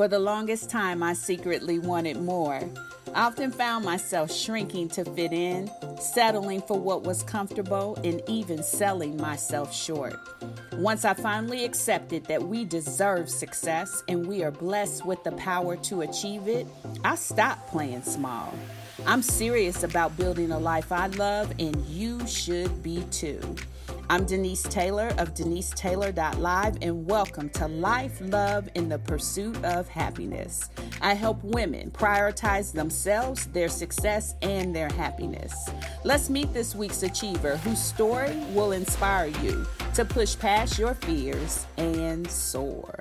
For the longest time, I secretly wanted more. I often found myself shrinking to fit in, settling for what was comfortable, and even selling myself short. Once I finally accepted that we deserve success and we are blessed with the power to achieve it, I stopped playing small. I'm serious about building a life I love, and you should be too. I'm Denise Taylor of DeniseTaylor.live, and welcome to Life, Love, in the Pursuit of Happiness. I help women prioritize themselves, their success, and their happiness. Let's meet this week's achiever whose story will inspire you to push past your fears and soar.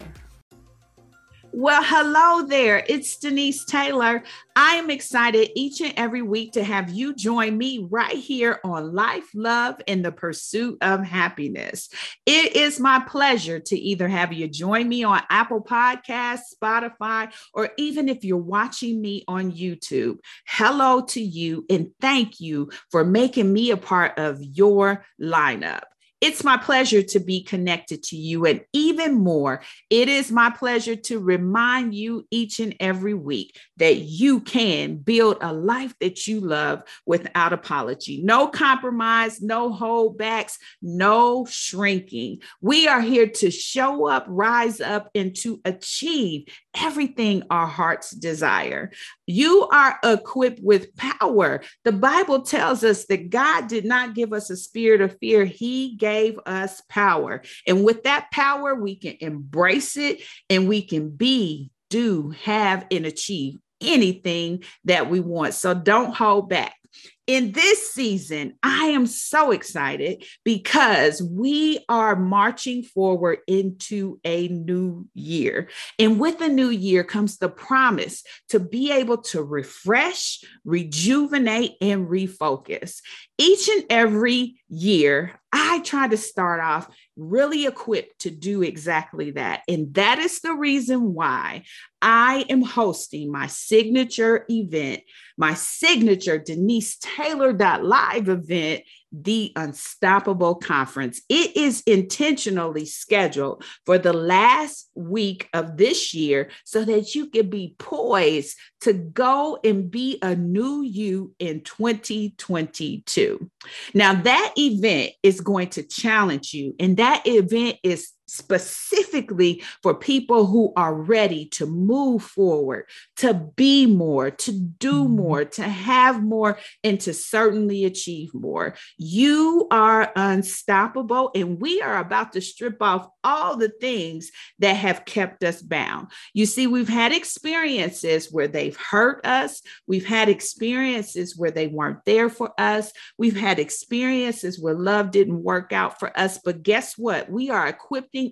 Well, hello there. It's Denise Taylor. I am excited each and every week to have you join me right here on Life, Love, and the Pursuit of Happiness. It is my pleasure to either have you join me on Apple Podcasts, Spotify, or even if you're watching me on YouTube. Hello to you, and thank you for making me a part of your lineup. It's my pleasure to be connected to you. And even more, it is my pleasure to remind you each and every week that you can build a life that you love without apology. No compromise, no holdbacks, no shrinking. We are here to show up, rise up, and to achieve everything our hearts desire. You are equipped with power. The Bible tells us that God did not give us a spirit of fear, He gave us power. And with that power, we can embrace it and we can be, do, have, and achieve anything that we want. So don't hold back in this season, I am so excited because we are marching forward into a new year. And with the new year comes the promise to be able to refresh, rejuvenate, and refocus. Each and every year, I try to start off really equipped to do exactly that. And that is the reason why I am hosting my signature event, my signature Denise Taylor Live event the Unstoppable Conference. It is intentionally scheduled for the last week of this year so that you can be poised to go and be a new you in 2022. Now, that event is going to challenge you, and that event is specifically for people who are ready to move forward, to be more, to do mm-hmm. more, to have more, and to certainly achieve more. You are unstoppable, and we are about to strip off all the things that have kept us bound. You see, we've had experiences where they've hurt us, we've had experiences where they weren't there for us, we've had experiences where love didn't work out for us. But guess what? We are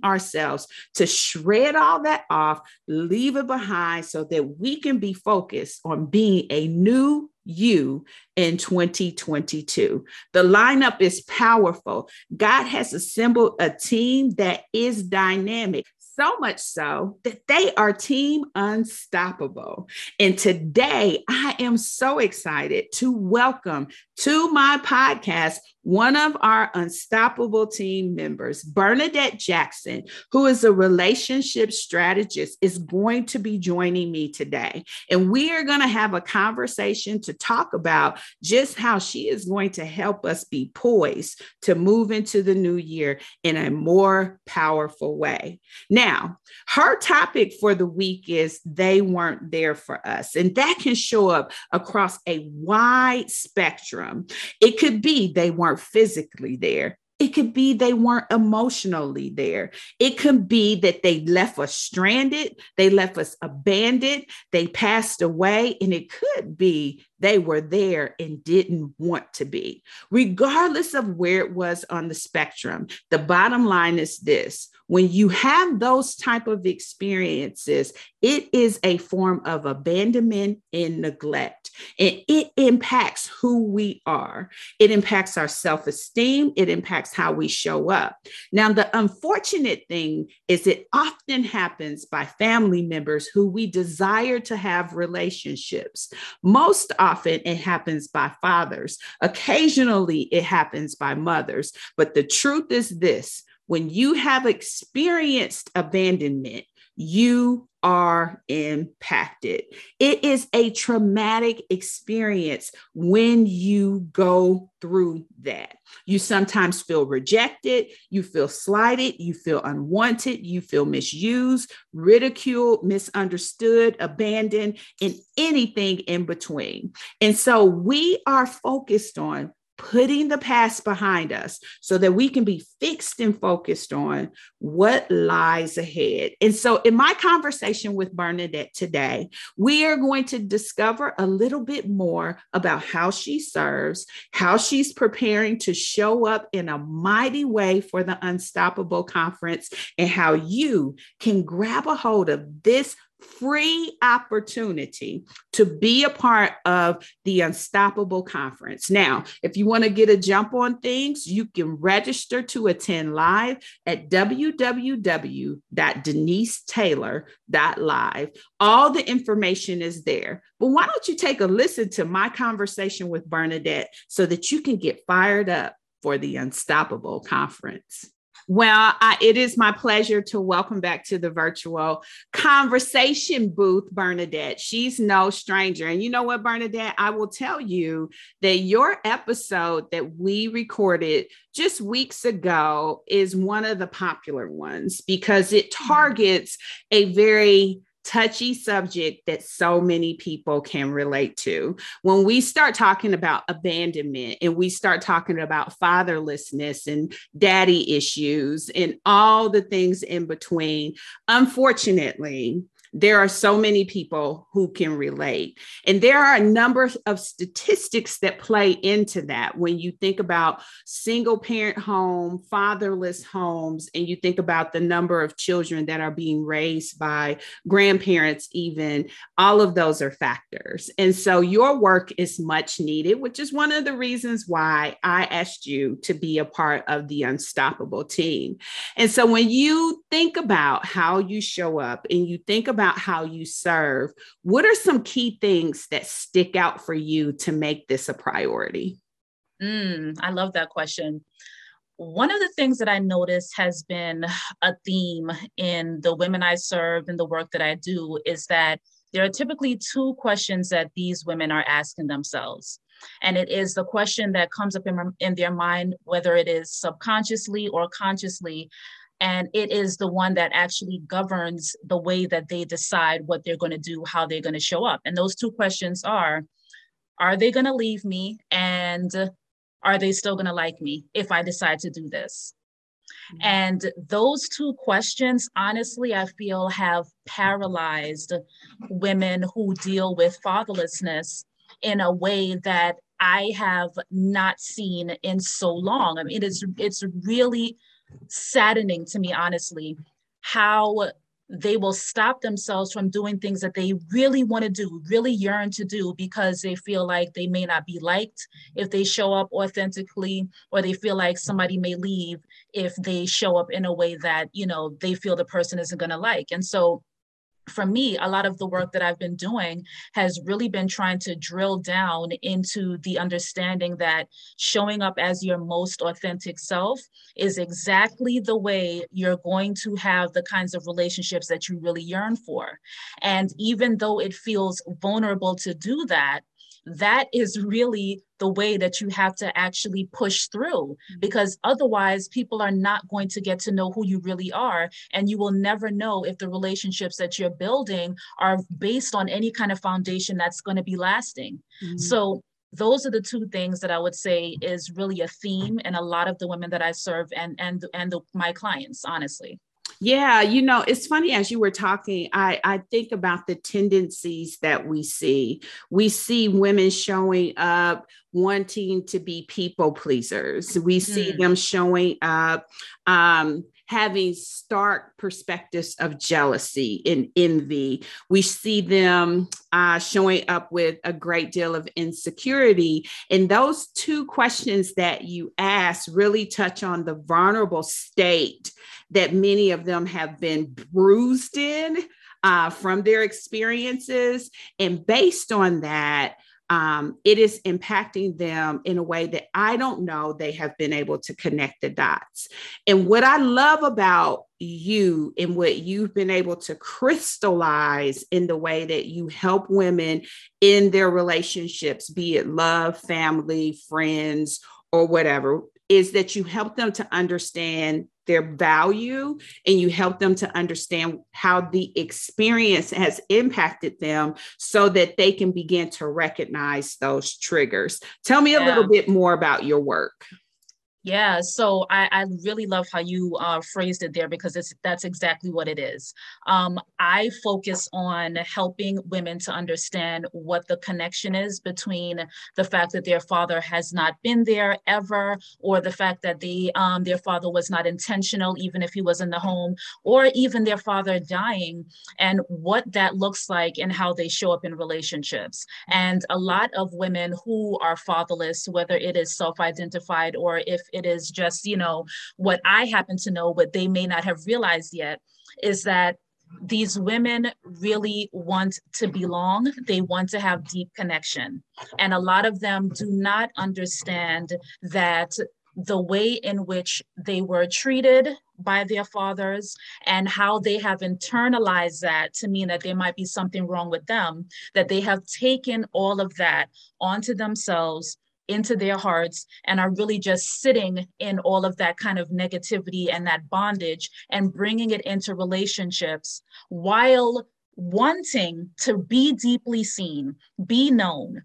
ourselves to shred all that off, leave it behind so that we can be focused on being a new you in 2022. The lineup is powerful. God has assembled a team that is dynamic so much so that they are team unstoppable. And today I am so excited to welcome to my podcast one of our unstoppable team members, Bernadette Jackson, who is a relationship strategist, is going to be joining me today. And we are going to have a conversation to talk about just how she is going to help us be poised to move into the new year in a more powerful way. Now, her topic for the week is They Weren't There for Us. And that can show up across a wide spectrum. It could be they weren't physically there. It could be they weren't emotionally there. It could be that they left us stranded, they left us abandoned, they passed away, and it could be they were there and didn't want to be. Regardless of where it was on the spectrum, the bottom line is this. When you have those type of experiences it is a form of abandonment and neglect. And it impacts who we are. It impacts our self-esteem. It impacts how we show up. Now the unfortunate thing is it often happens by family members who we desire to have relationships. Most often it happens by fathers. Occasionally it happens by mothers. But the truth is this when you have experienced abandonment, you are impacted. It is a traumatic experience when you go through that. You sometimes feel rejected, you feel slighted, you feel unwanted, you feel misused, ridiculed, misunderstood, abandoned, and anything in between. And so we are focused on putting the past behind us so that we can be fixed and focused on what lies ahead. And so, in my conversation with Bernadette today, we are going to discover a little bit more about how she serves, how she's preparing to show up in a mighty way for the Unstoppable Conference, and how you can grab a hold of this free opportunity to be a part of the Unstoppable Conference. Now, if you want to get a jump on things, you can register to attend live at www.denisetaylor.live. All the information is there. But why don't you take a listen to my conversation with Bernadette so that you can get fired up for the Unstoppable Conference? Well, I, it is my pleasure to welcome back to the virtual conversation booth, Bernadette. She's no stranger. And you know what, Bernadette? I will tell you that your episode that we recorded just weeks ago is one of the popular ones because it mm-hmm. targets a very touchy subject that so many people can relate to. When we start talking about abandonment and we start talking about fatherlessness and daddy issues and all the things in between, unfortunately, there are so many people who can relate. And there are a number of statistics that play into that when you think about single parent home, fatherless homes, and you think about the number of children that are being raised by grandparents, even all of those are factors. And so your work is much needed, which is one of the reasons why I asked you to be a part of the Unstoppable team. And so when you think about how you show up and you think about about how you serve, what are some key things that stick out for you to make this a priority? Mm, I love that question. One of the things that I noticed has been a theme in the women I serve and the work that I do is that there are typically two questions that these women are asking themselves. And it is the question that comes up in, in their mind, whether it is subconsciously or consciously, and it is the one that actually governs the way that they decide what they're going to do how they're going to show up. And those two questions are are they going to leave me? And are they still going to like me if i decide to do this? Mm-hmm. and those two questions honestly i feel have paralyzed women who deal with fatherlessness in a way that i have not seen in so long. I mean it is it's really saddening to me, honestly, how they will stop themselves from doing things that they really want to do, really yearn to do because they feel like they may not be liked if they show up authentically, or they feel like somebody may leave if they show up in a way that, you know, they feel the person isn't going to like. And so for me, a lot of the work that I've been doing has really been trying to drill down into the understanding that showing up as your most authentic self is exactly the way you're going to have the kinds of relationships that you really yearn for. And even though it feels vulnerable to do that, that is really the way that you have to actually push through mm-hmm. because otherwise people are not going to get to know who you really are and you will never know if the relationships that you're building are based on any kind of foundation that's going to be lasting mm-hmm. so those are the two things that I would say is really a theme in a lot of the women that I serve and and and the, my clients honestly yeah, you know, it's funny as you were talking, I, I think about the tendencies that we see. We see women showing up wanting to be people pleasers. We see mm. them showing up um, having stark perspectives of jealousy and envy. We see them uh, showing up with a great deal of insecurity. And those two questions that you ask really touch on the vulnerable state that many of them have been bruised in uh, from their experiences. And based on that, um, it is impacting them in a way that I don't know they have been able to connect the dots. And what I love about you and what you've been able to crystallize in the way that you help women in their relationships, be it love, family, friends, or whatever, is that you help them to understand their value and you help them to understand how the experience has impacted them so that they can begin to recognize those triggers. Tell me yeah. a little bit more about your work. Yeah, so I, I really love how you uh, phrased it there because it's that's exactly what it is. Um, I focus on helping women to understand what the connection is between the fact that their father has not been there ever, or the fact that they um, their father was not intentional, even if he was in the home, or even their father dying, and what that looks like and how they show up in relationships. And a lot of women who are fatherless, whether it is self-identified or if it is just, you know, what I happen to know, but they may not have realized yet, is that these women really want to belong. They want to have deep connection. And a lot of them do not understand that the way in which they were treated by their fathers and how they have internalized that to mean that there might be something wrong with them, that they have taken all of that onto themselves into their hearts and are really just sitting in all of that kind of negativity and that bondage and bringing it into relationships while wanting to be deeply seen, be known,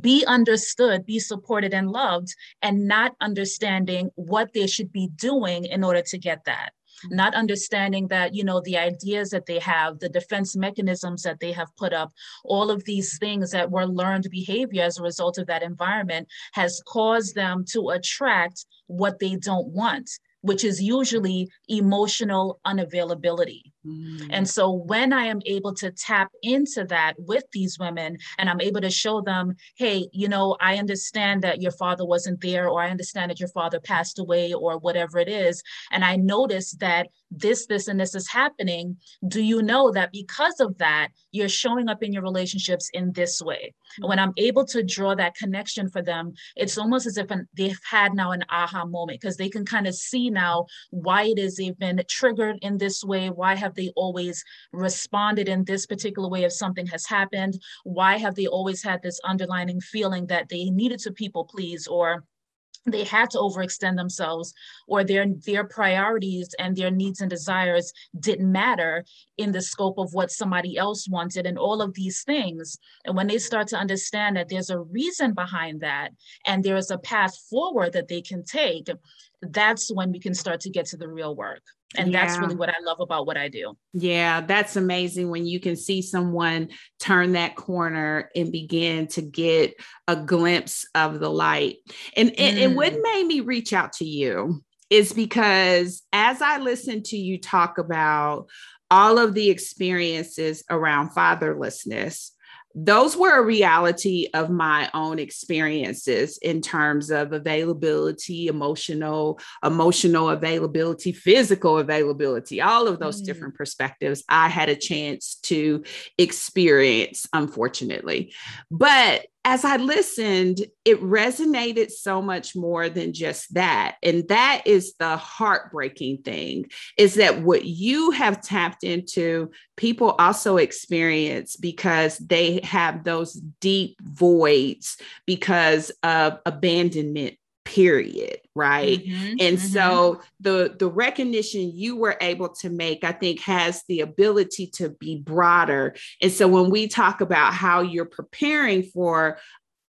be understood, be supported and loved, and not understanding what they should be doing in order to get that Mm-hmm. not understanding that you know the ideas that they have the defense mechanisms that they have put up all of these things that were learned behavior as a result of that environment has caused them to attract what they don't want which is usually emotional unavailability. Mm. And so when I am able to tap into that with these women and I'm able to show them, hey, you know, I understand that your father wasn't there, or I understand that your father passed away, or whatever it is. And I notice that this, this, and this is happening. Do you know that because of that, you're showing up in your relationships in this way? And when I'm able to draw that connection for them, it's almost as if an, they've had now an aha moment because they can kind of see now why it is they've been triggered in this way. Why have they always responded in this particular way if something has happened? Why have they always had this underlining feeling that they needed to people please or they had to overextend themselves or their their priorities and their needs and desires didn't matter in the scope of what somebody else wanted and all of these things and when they start to understand that there's a reason behind that and there is a path forward that they can take that's when we can start to get to the real work and yeah. that's really what I love about what I do. Yeah, that's amazing when you can see someone turn that corner and begin to get a glimpse of the light. And, mm. and, and what mm. made me reach out to you is because as I listened to you talk about all of the experiences around fatherlessness, those were a reality of my own experiences in terms of availability emotional emotional availability physical availability all of those mm. different perspectives i had a chance to experience unfortunately but as I listened, it resonated so much more than just that. And that is the heartbreaking thing is that what you have tapped into, people also experience because they have those deep voids because of abandonment period right mm-hmm, and mm-hmm. so the the recognition you were able to make i think has the ability to be broader and so when we talk about how you're preparing for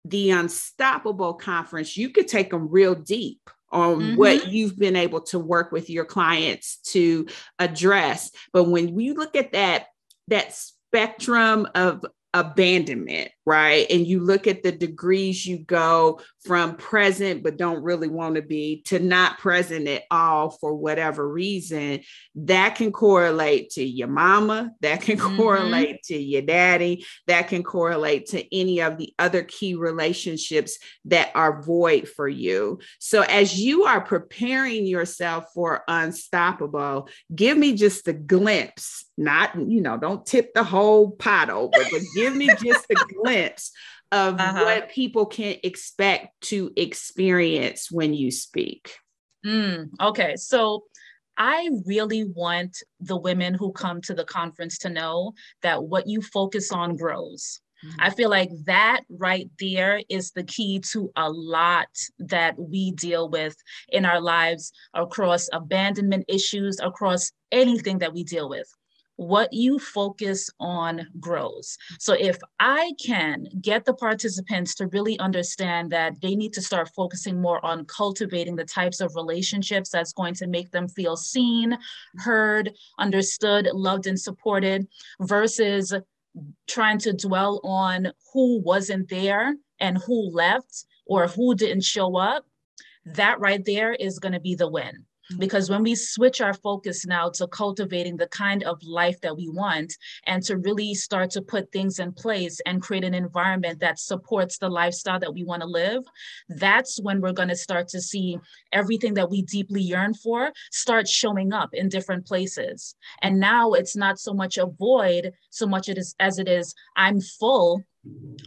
the unstoppable conference you could take them real deep on mm-hmm. what you've been able to work with your clients to address but when we look at that that spectrum of abandonment, right? And you look at the degrees you go from present but don't really want to be to not present at all for whatever reason, that can correlate to your mama, that can mm-hmm. correlate to your daddy, that can correlate to any of the other key relationships that are void for you. So as you are preparing yourself for unstoppable, give me just a glimpse, not, you know, don't tip the whole pot over, but give me just a glimpse glimpse of uh-huh. what people can expect to experience when you speak. Mm, okay. So I really want the women who come to the conference to know that what you focus on grows. Mm-hmm. I feel like that right there is the key to a lot that we deal with in our lives across abandonment issues, across anything that we deal with what you focus on grows. So if I can get the participants to really understand that they need to start focusing more on cultivating the types of relationships that's going to make them feel seen, heard, understood, loved, and supported versus trying to dwell on who wasn't there and who left or who didn't show up, that right there is going to be the win. Because when we switch our focus now to cultivating the kind of life that we want and to really start to put things in place and create an environment that supports the lifestyle that we want to live, that's when we're going to start to see everything that we deeply yearn for start showing up in different places. And now it's not so much a void, so much it is as it is, I'm full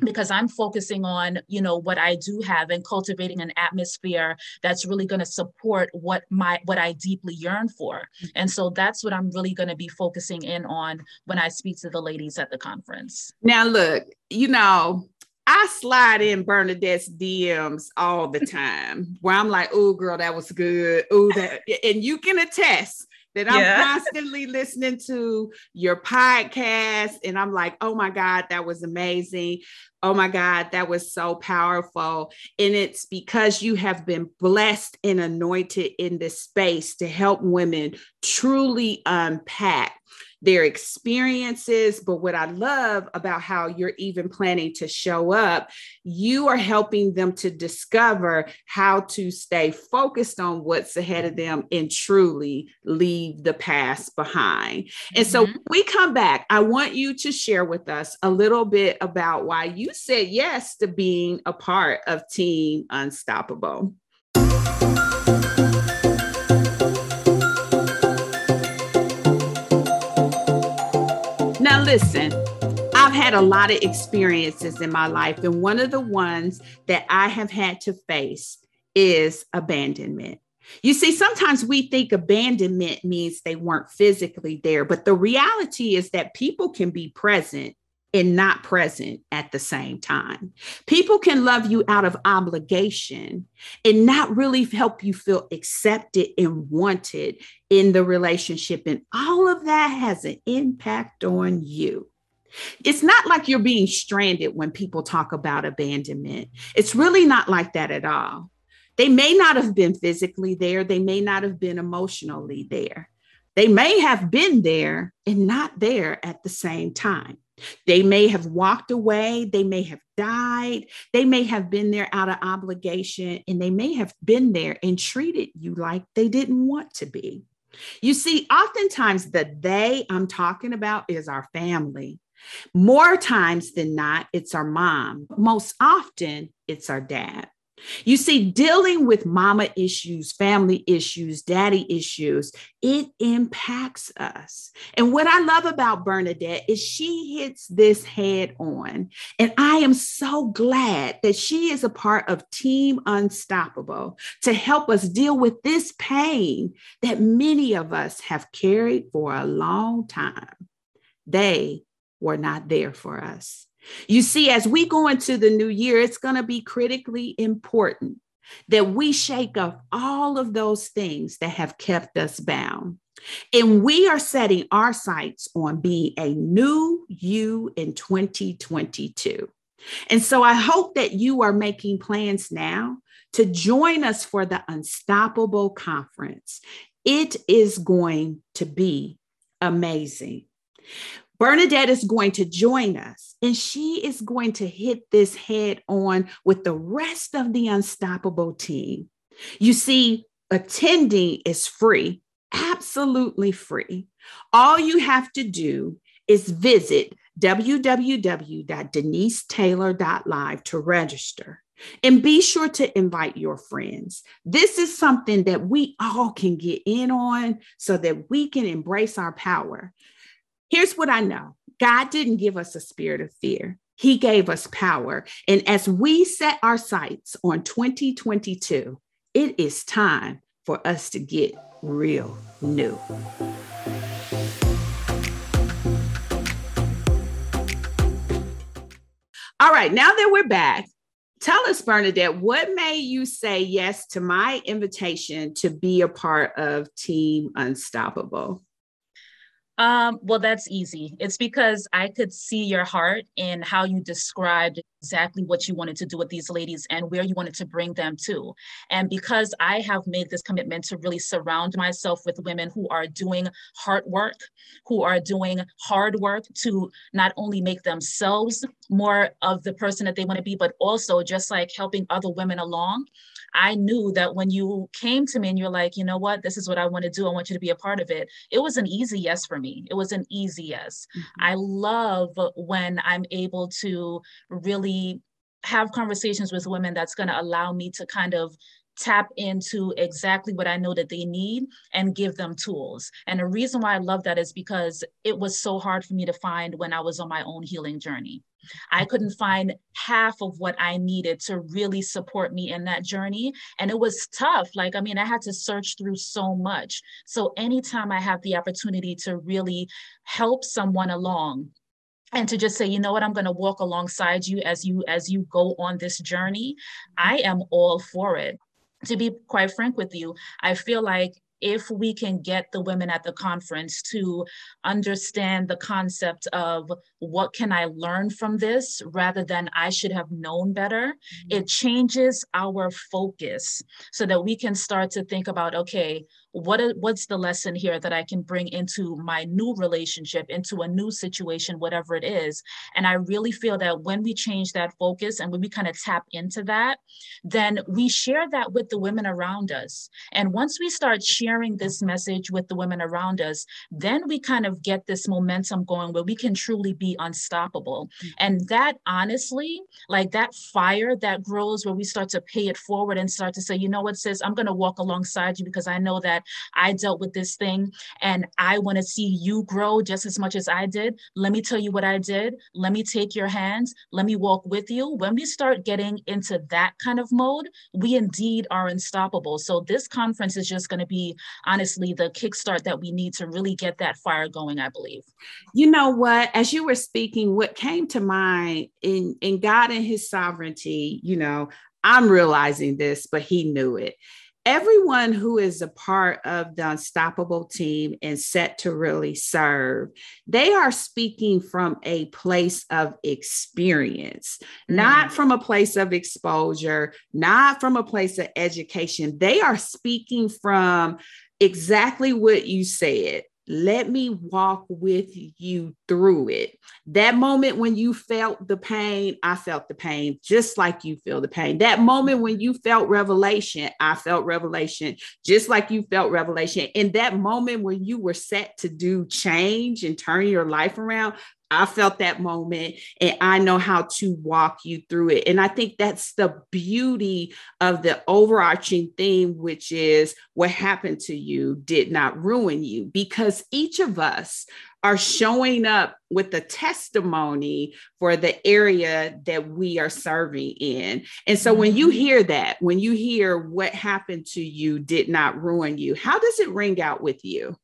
because i'm focusing on you know what i do have and cultivating an atmosphere that's really going to support what my what i deeply yearn for and so that's what i'm really going to be focusing in on when i speak to the ladies at the conference now look you know I slide in Bernadette's DMs all the time where I'm like, oh, girl, that was good. Oh, that, and you can attest that I'm yeah. constantly listening to your podcast and I'm like, oh my God, that was amazing. Oh my God, that was so powerful. And it's because you have been blessed and anointed in this space to help women truly unpack their experiences. But what I love about how you're even planning to show up, you are helping them to discover how to stay focused on what's ahead of them and truly leave the past behind. And so mm-hmm. we come back, I want you to share with us a little bit about why you said yes to being a part of Team Unstoppable. Listen, I've had a lot of experiences in my life, and one of the ones that I have had to face is abandonment. You see, sometimes we think abandonment means they weren't physically there, but the reality is that people can be present and not present at the same time. People can love you out of obligation and not really help you feel accepted and wanted in the relationship. And all of that has an impact on you. It's not like you're being stranded when people talk about abandonment. It's really not like that at all. They may not have been physically there, they may not have been emotionally there. They may have been there and not there at the same time. They may have walked away, they may have died, they may have been there out of obligation, and they may have been there and treated you like they didn't want to be. You see, oftentimes the they I'm talking about is our family. More times than not, it's our mom. Most often, it's our dad. You see, dealing with mama issues, family issues, daddy issues, it impacts us. And what I love about Bernadette is she hits this head on. And I am so glad that she is a part of Team Unstoppable to help us deal with this pain that many of us have carried for a long time. They were not there for us. You see, as we go into the new year, it's going to be critically important that we shake off all of those things that have kept us bound. And we are setting our sights on being a new you in 2022. And so I hope that you are making plans now to join us for the Unstoppable Conference. It is going to be amazing. Bernadette is going to join us and she is going to hit this head on with the rest of the Unstoppable team. You see, attending is free, absolutely free. All you have to do is visit www.denisetaylor.live to register. And be sure to invite your friends. This is something that we all can get in on so that we can embrace our power. Here's what I know God didn't give us a spirit of fear, He gave us power. And as we set our sights on 2022, it is time for us to get real new. All right, now that we're back, tell us, Bernadette, what made you say yes to my invitation to be a part of Team Unstoppable? Um, well, that's easy. It's because I could see your heart in how you described exactly what you wanted to do with these ladies and where you wanted to bring them to. And because I have made this commitment to really surround myself with women who are doing hard work, who are doing hard work to not only make themselves more of the person that they want to be, but also just like helping other women along. I knew that when you came to me and you're like, you know what, this is what I want to do, I want you to be a part of it, it was an easy yes for me. It was an easy yes. Mm-hmm. I love when I'm able to really have conversations with women that's going to allow me to kind of tap into exactly what I know that they need and give them tools. And the reason why I love that is because it was so hard for me to find when I was on my own healing journey. I couldn't find half of what I needed to really support me in that journey. And it was tough. Like, I mean, I had to search through so much. So, anytime I have the opportunity to really help someone along, and to just say you know what i'm going to walk alongside you as you as you go on this journey i am all for it to be quite frank with you i feel like if we can get the women at the conference to understand the concept of what can I learn from this rather than I should have known better, mm-hmm. it changes our focus so that we can start to think about okay, what what's the lesson here that I can bring into my new relationship, into a new situation, whatever it is. And I really feel that when we change that focus and when we kind of tap into that, then we share that with the women around us. And once we start sharing this message with the women around us, then we kind of get this momentum going where we can truly be unstoppable. Mm-hmm. And that honestly, like that fire that grows where we start to pay it forward and start to say, you know what, sis, I'm going to walk alongside you because I know that I dealt with this thing and I want to see you grow just as much as I did. Let me tell you what I did. Let me take your hands. Let me walk with you. When we start getting into that kind of mode, we indeed are unstoppable. So this conference is just going to be honestly the kickstart that we need to really get that fire going, I believe. You know what? As you were speaking, what came to mind in, in God and his sovereignty, you know, I'm realizing this, but he knew it everyone who is a part of the unstoppable team and set to really serve they are speaking from a place of experience mm. not from a place of exposure not from a place of education they are speaking from exactly what you said let me walk with you through it. That moment when you felt the pain, I felt the pain just like you feel the pain. That moment when you felt revelation, I felt revelation just like you felt revelation. In that moment when you were set to do change and turn your life around, I felt that moment and I know how to walk you through it. And I think that's the beauty of the overarching theme, which is what happened to you did not ruin you, because each of us are showing up with a testimony for the area that we are serving in. And so when you mm-hmm. hear that, when you hear what happened to you did not ruin you, how does it ring out with you?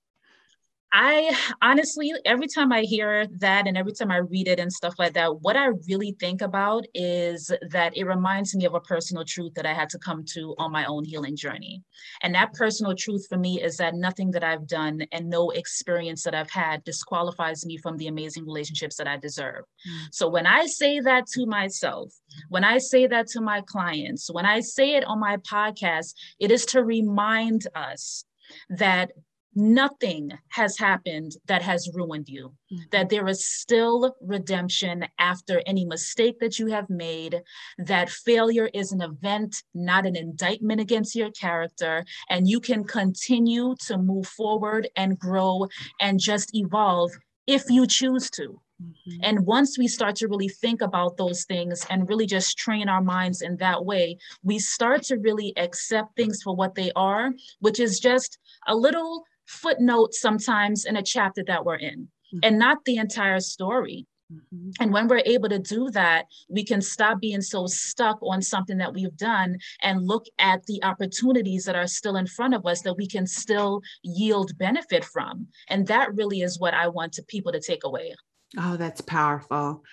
I honestly, every time I hear that and every time I read it and stuff like that, what I really think about is that it reminds me of a personal truth that I had to come to on my own healing journey. And that personal truth for me is that nothing that I've done and no experience that I've had disqualifies me from the amazing relationships that I deserve. Mm. So when I say that to myself, when I say that to my clients, when I say it on my podcast, it is to remind us that nothing has happened that has ruined you, mm-hmm. that there is still redemption after any mistake that you have made, that failure is an event, not an indictment against your character, and you can continue to move forward and grow and just evolve if you choose to. Mm-hmm. And once we start to really think about those things and really just train our minds in that way, we start to really accept things for what they are, which is just a little footnotes sometimes in a chapter that we're in mm-hmm. and not the entire story Mm-hmm. And when we're able to do that, we can stop being so stuck on something that we've done and look at the opportunities that are still in front of us that we can still yield benefit from. And that really is what I want to people to take away. Oh, that's powerful.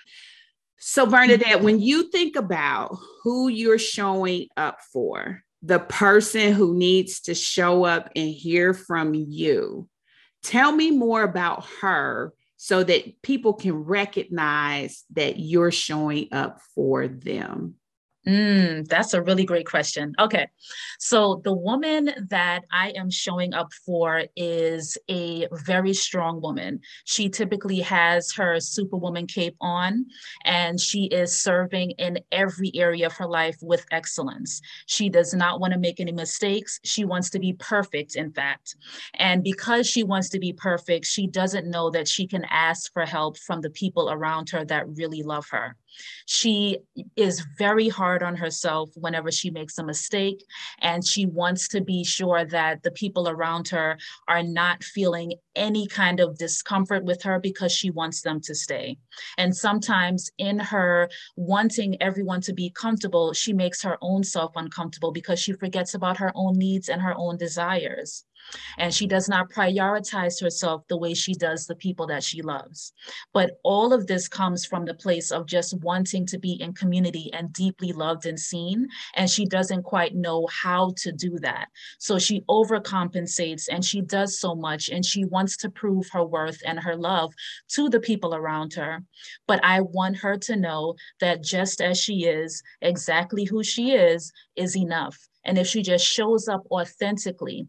So, Bernadette, when you think about who you're showing up for, the person who needs to show up and hear from you, tell me more about her so that people can recognize that you're showing up for them. Mm, that's a really great question. Okay. So, the woman that I am showing up for is a very strong woman. She typically has her superwoman cape on, and she is serving in every area of her life with excellence. She does not want to make any mistakes. She wants to be perfect, in fact. And because she wants to be perfect, she doesn't know that she can ask for help from the people around her that really love her. She is very hard on herself whenever she makes a mistake, and she wants to be sure that the people around her are not feeling any kind of discomfort with her because she wants them to stay. And sometimes, in her wanting everyone to be comfortable, she makes her own self uncomfortable because she forgets about her own needs and her own desires and she does not prioritize herself the way she does the people that she loves. But all of this comes from the place of just wanting to be in community and deeply loved and seen. And she doesn't quite know how to do that. So she overcompensates and she does so much and she wants to prove her worth and her love to the people around her. But I want her to know that just as she is, exactly who she is, is enough. And if she just shows up authentically,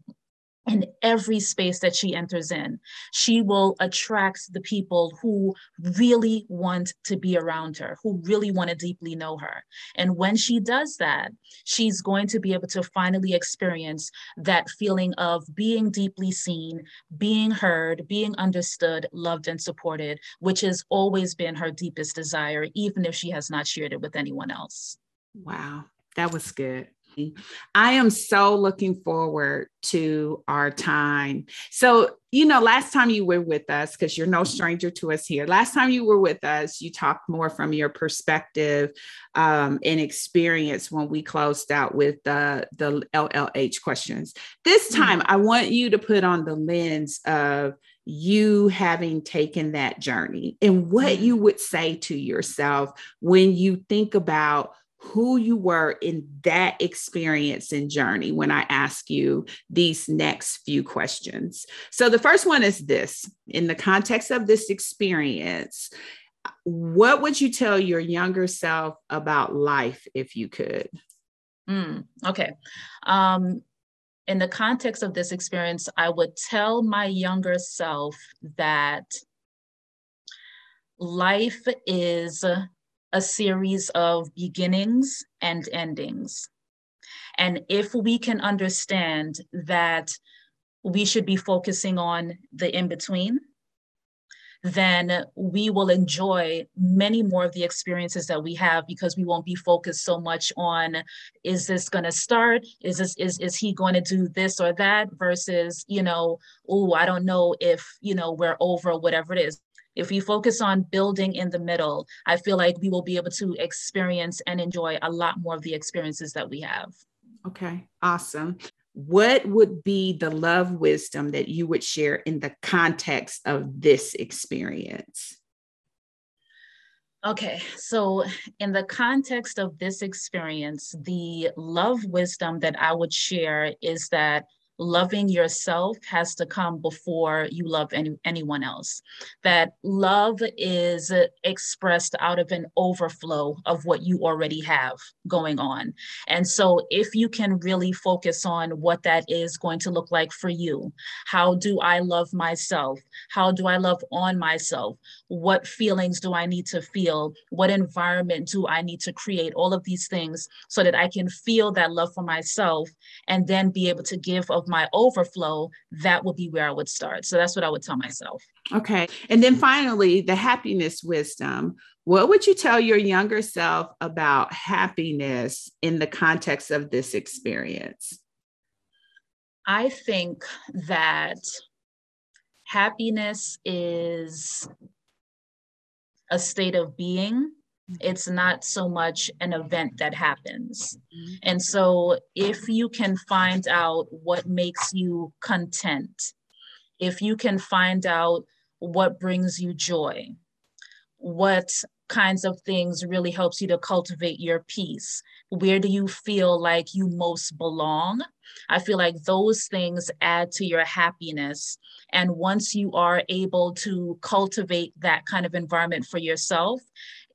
in every space that she enters in. She will attract the people who really want to be around her, who really want to deeply know her. And when she does that, she's going to be able to finally experience that feeling of being deeply seen, being heard, being understood, loved, and supported, which has always been her deepest desire, even if she has not shared it with anyone else. Wow, that was good. I am so looking forward to our time. So, you know, last time you were with us, because you're no stranger to us here, last time you were with us, you talked more from your perspective um, and experience when we closed out with the, the LLH questions. This mm-hmm. time, I want you to put on the lens of you having taken that journey and what mm-hmm. you would say to yourself when you think about who you were in that experience and journey when I ask you these next few questions. So, the first one is this in the context of this experience, what would you tell your younger self about life if you could? Mm, okay. Um, in the context of this experience, I would tell my younger self that life is a series of beginnings and endings. And if we can understand that we should be focusing on the in between, then we will enjoy many more of the experiences that we have because we won't be focused so much on is this going to start is this is is he going to do this or that versus you know oh i don't know if you know we're over whatever it is if we focus on building in the middle, I feel like we will be able to experience and enjoy a lot more of the experiences that we have. Okay, awesome. What would be the love wisdom that you would share in the context of this experience? Okay, so in the context of this experience, the love wisdom that I would share is that loving yourself has to come before you love any, anyone else. That love is expressed out of an overflow of what you already have going on. And so, if you can really focus on what that is going to look like for you, how do I love myself? How do I love on myself? What feelings do I need to feel? What environment do I need to create? All of these things so that I can feel that love for myself and then be able to give of my overflow, that would be where I would start. So that's what I would tell myself. Okay. And then finally, the happiness wisdom. What would you tell your younger self about happiness in the context of this experience? I think that happiness is a state of being it's not so much an event that happens. Mm-hmm. And so, if you can find out what makes you content, if you can find out what brings you joy, what kinds of things really helps you to cultivate your peace, where do you feel like you most belong? I feel like those things add to your happiness. And once you are able to cultivate that kind of environment for yourself,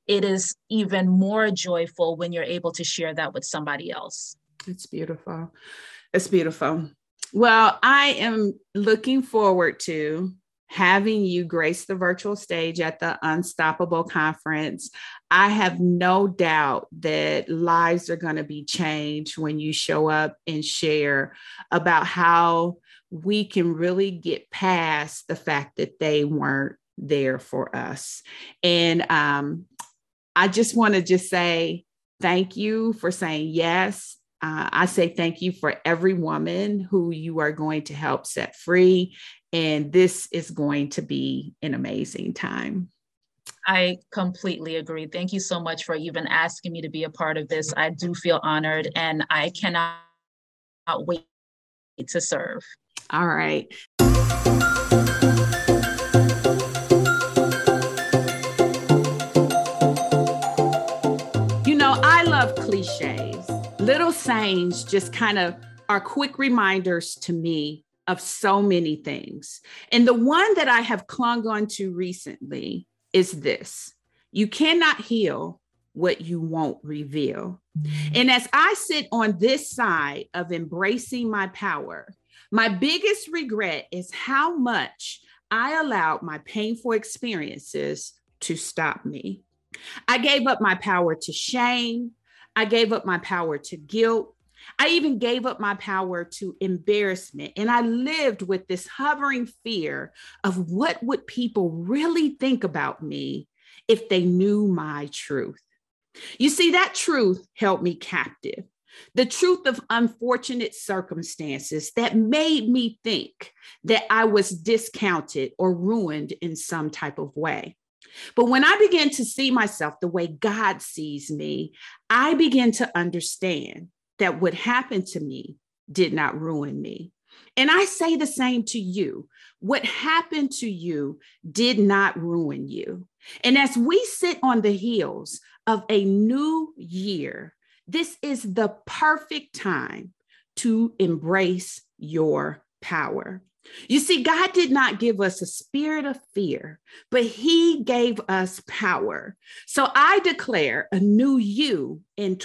it is even more joyful when you're able to share that with somebody else. It's beautiful. It's beautiful. Well, I am looking forward to having you grace the virtual stage at the Unstoppable Conference. I have no doubt that lives are going to be changed when you show up and share about how we can really get past the fact that they weren't there for us. And um, I just want to just say thank you for saying yes. Uh, I say thank you for every woman who you are going to help set free. And this is going to be an amazing time. I completely agree. Thank you so much for even asking me to be a part of this. I do feel honored and I cannot wait to serve. All right. You know, I love cliches. Little sayings just kind of are quick reminders to me of so many things. And the one that I have clung on to recently is this you cannot heal what you won't reveal. Mm-hmm. And as I sit on this side of embracing my power, my biggest regret is how much I allowed my painful experiences to stop me. I gave up my power to shame, I gave up my power to guilt. I even gave up my power to embarrassment. And I lived with this hovering fear of what would people really think about me if they knew my truth. You see, that truth held me captive. The truth of unfortunate circumstances that made me think that I was discounted or ruined in some type of way. But when I began to see myself the way God sees me, I began to understand that what happened to me did not ruin me. And I say the same to you. What happened to you did not ruin you. And as we sit on the heels of a new year, this is the perfect time to embrace your power. You see, God did not give us a spirit of fear, but He gave us power. So I declare a new you in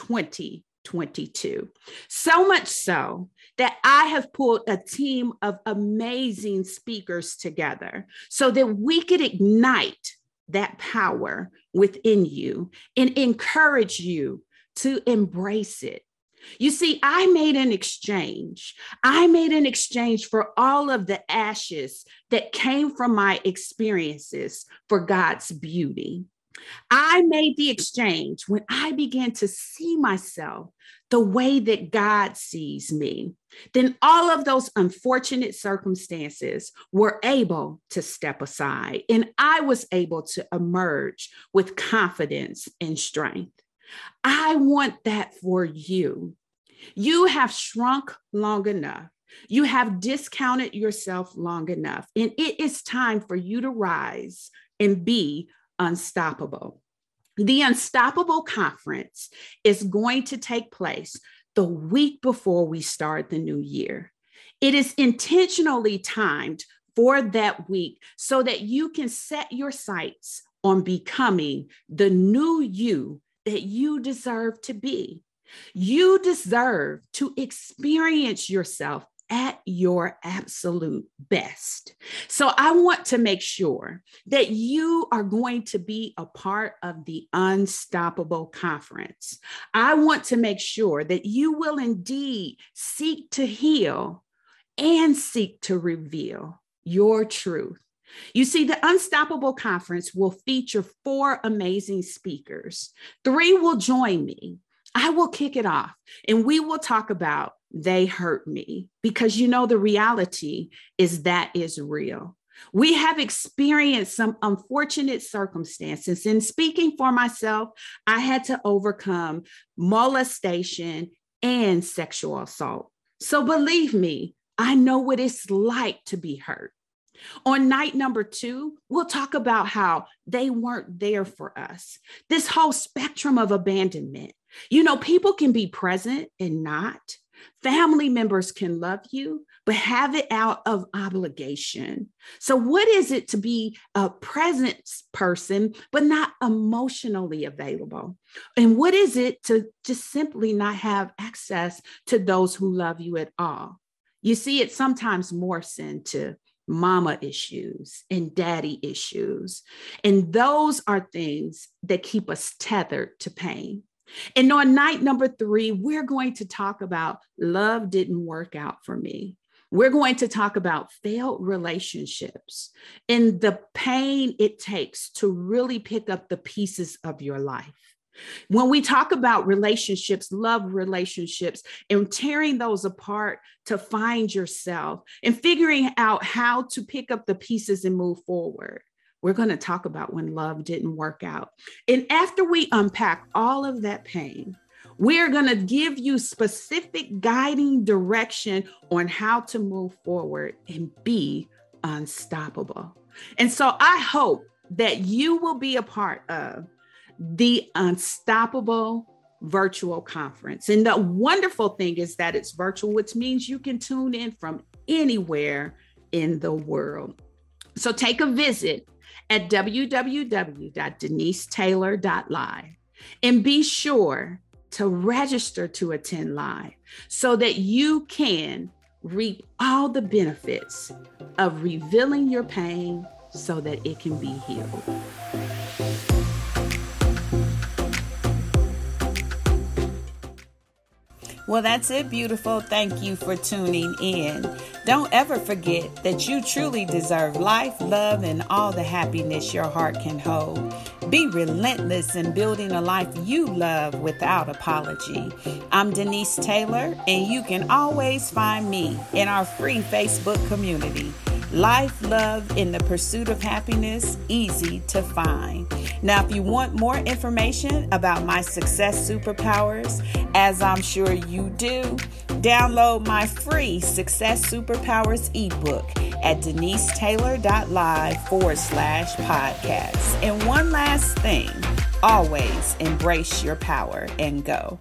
2022. So much so that I have pulled a team of amazing speakers together so that we could ignite that power within you and encourage you to embrace it you see, I made an exchange. I made an exchange for all of the ashes that came from my experiences for God's beauty. I made the exchange when I began to see myself the way that God sees me. Then all of those unfortunate circumstances were able to step aside, and I was able to emerge with confidence and strength. I want that for you. You have shrunk long enough. You have discounted yourself long enough. And it is time for you to rise and be unstoppable. The Unstoppable Conference is going to take place the week before we start the new year. It is intentionally timed for that week so that you can set your sights on becoming the new you that you deserve to be. You deserve to experience yourself at your absolute best. So I want to make sure that you are going to be a part of the Unstoppable Conference. I want to make sure that you will indeed seek to heal and seek to reveal your truth you see, the Unstoppable Conference will feature four amazing speakers. Three will join me. I will kick it off and we will talk about they hurt me because you know the reality is that is real. We have experienced some unfortunate circumstances. In speaking for myself, I had to overcome molestation and sexual assault. So believe me, I know what it's like to be hurt. On night number two, we'll talk about how they weren't there for us. This whole spectrum of abandonment. You know, people can be present and not. Family members can love you, but have it out of obligation. So, what is it to be a present person, but not emotionally available? And what is it to just simply not have access to those who love you at all? You see, it sometimes morphs into mama issues and daddy issues. And those are things that keep us tethered to pain. And on night number three, we're going to talk about love didn't work out for me. We're going to talk about failed relationships and the pain it takes to really pick up the pieces of your life. When we talk about relationships, love relationships, and tearing those apart to find yourself and figuring out how to pick up the pieces and move forward, we're going to talk about when love didn't work out. And after we unpack all of that pain, we're going to give you specific guiding direction on how to move forward and be unstoppable. And so I hope that you will be a part of the Unstoppable Virtual Conference. And the wonderful thing is that it's virtual, which means you can tune in from anywhere in the world. So take a visit at www.denisetaylor.live and be sure to register to attend live so that you can reap all the benefits of revealing your pain so that it can be healed. Well, that's it, beautiful. Thank you for tuning in. Don't ever forget that you truly deserve life, love, and all the happiness your heart can hold. Be relentless in building a life you love without apology. I'm Denise Taylor, and you can always find me in our free Facebook community. Life, love, in the pursuit of happiness, easy to find. Now, if you want more information about my success superpowers, as I'm sure you do, download my free Success Superpowers ebook at denisetaylor.live forward slash podcast. And one last thing always embrace your power and go.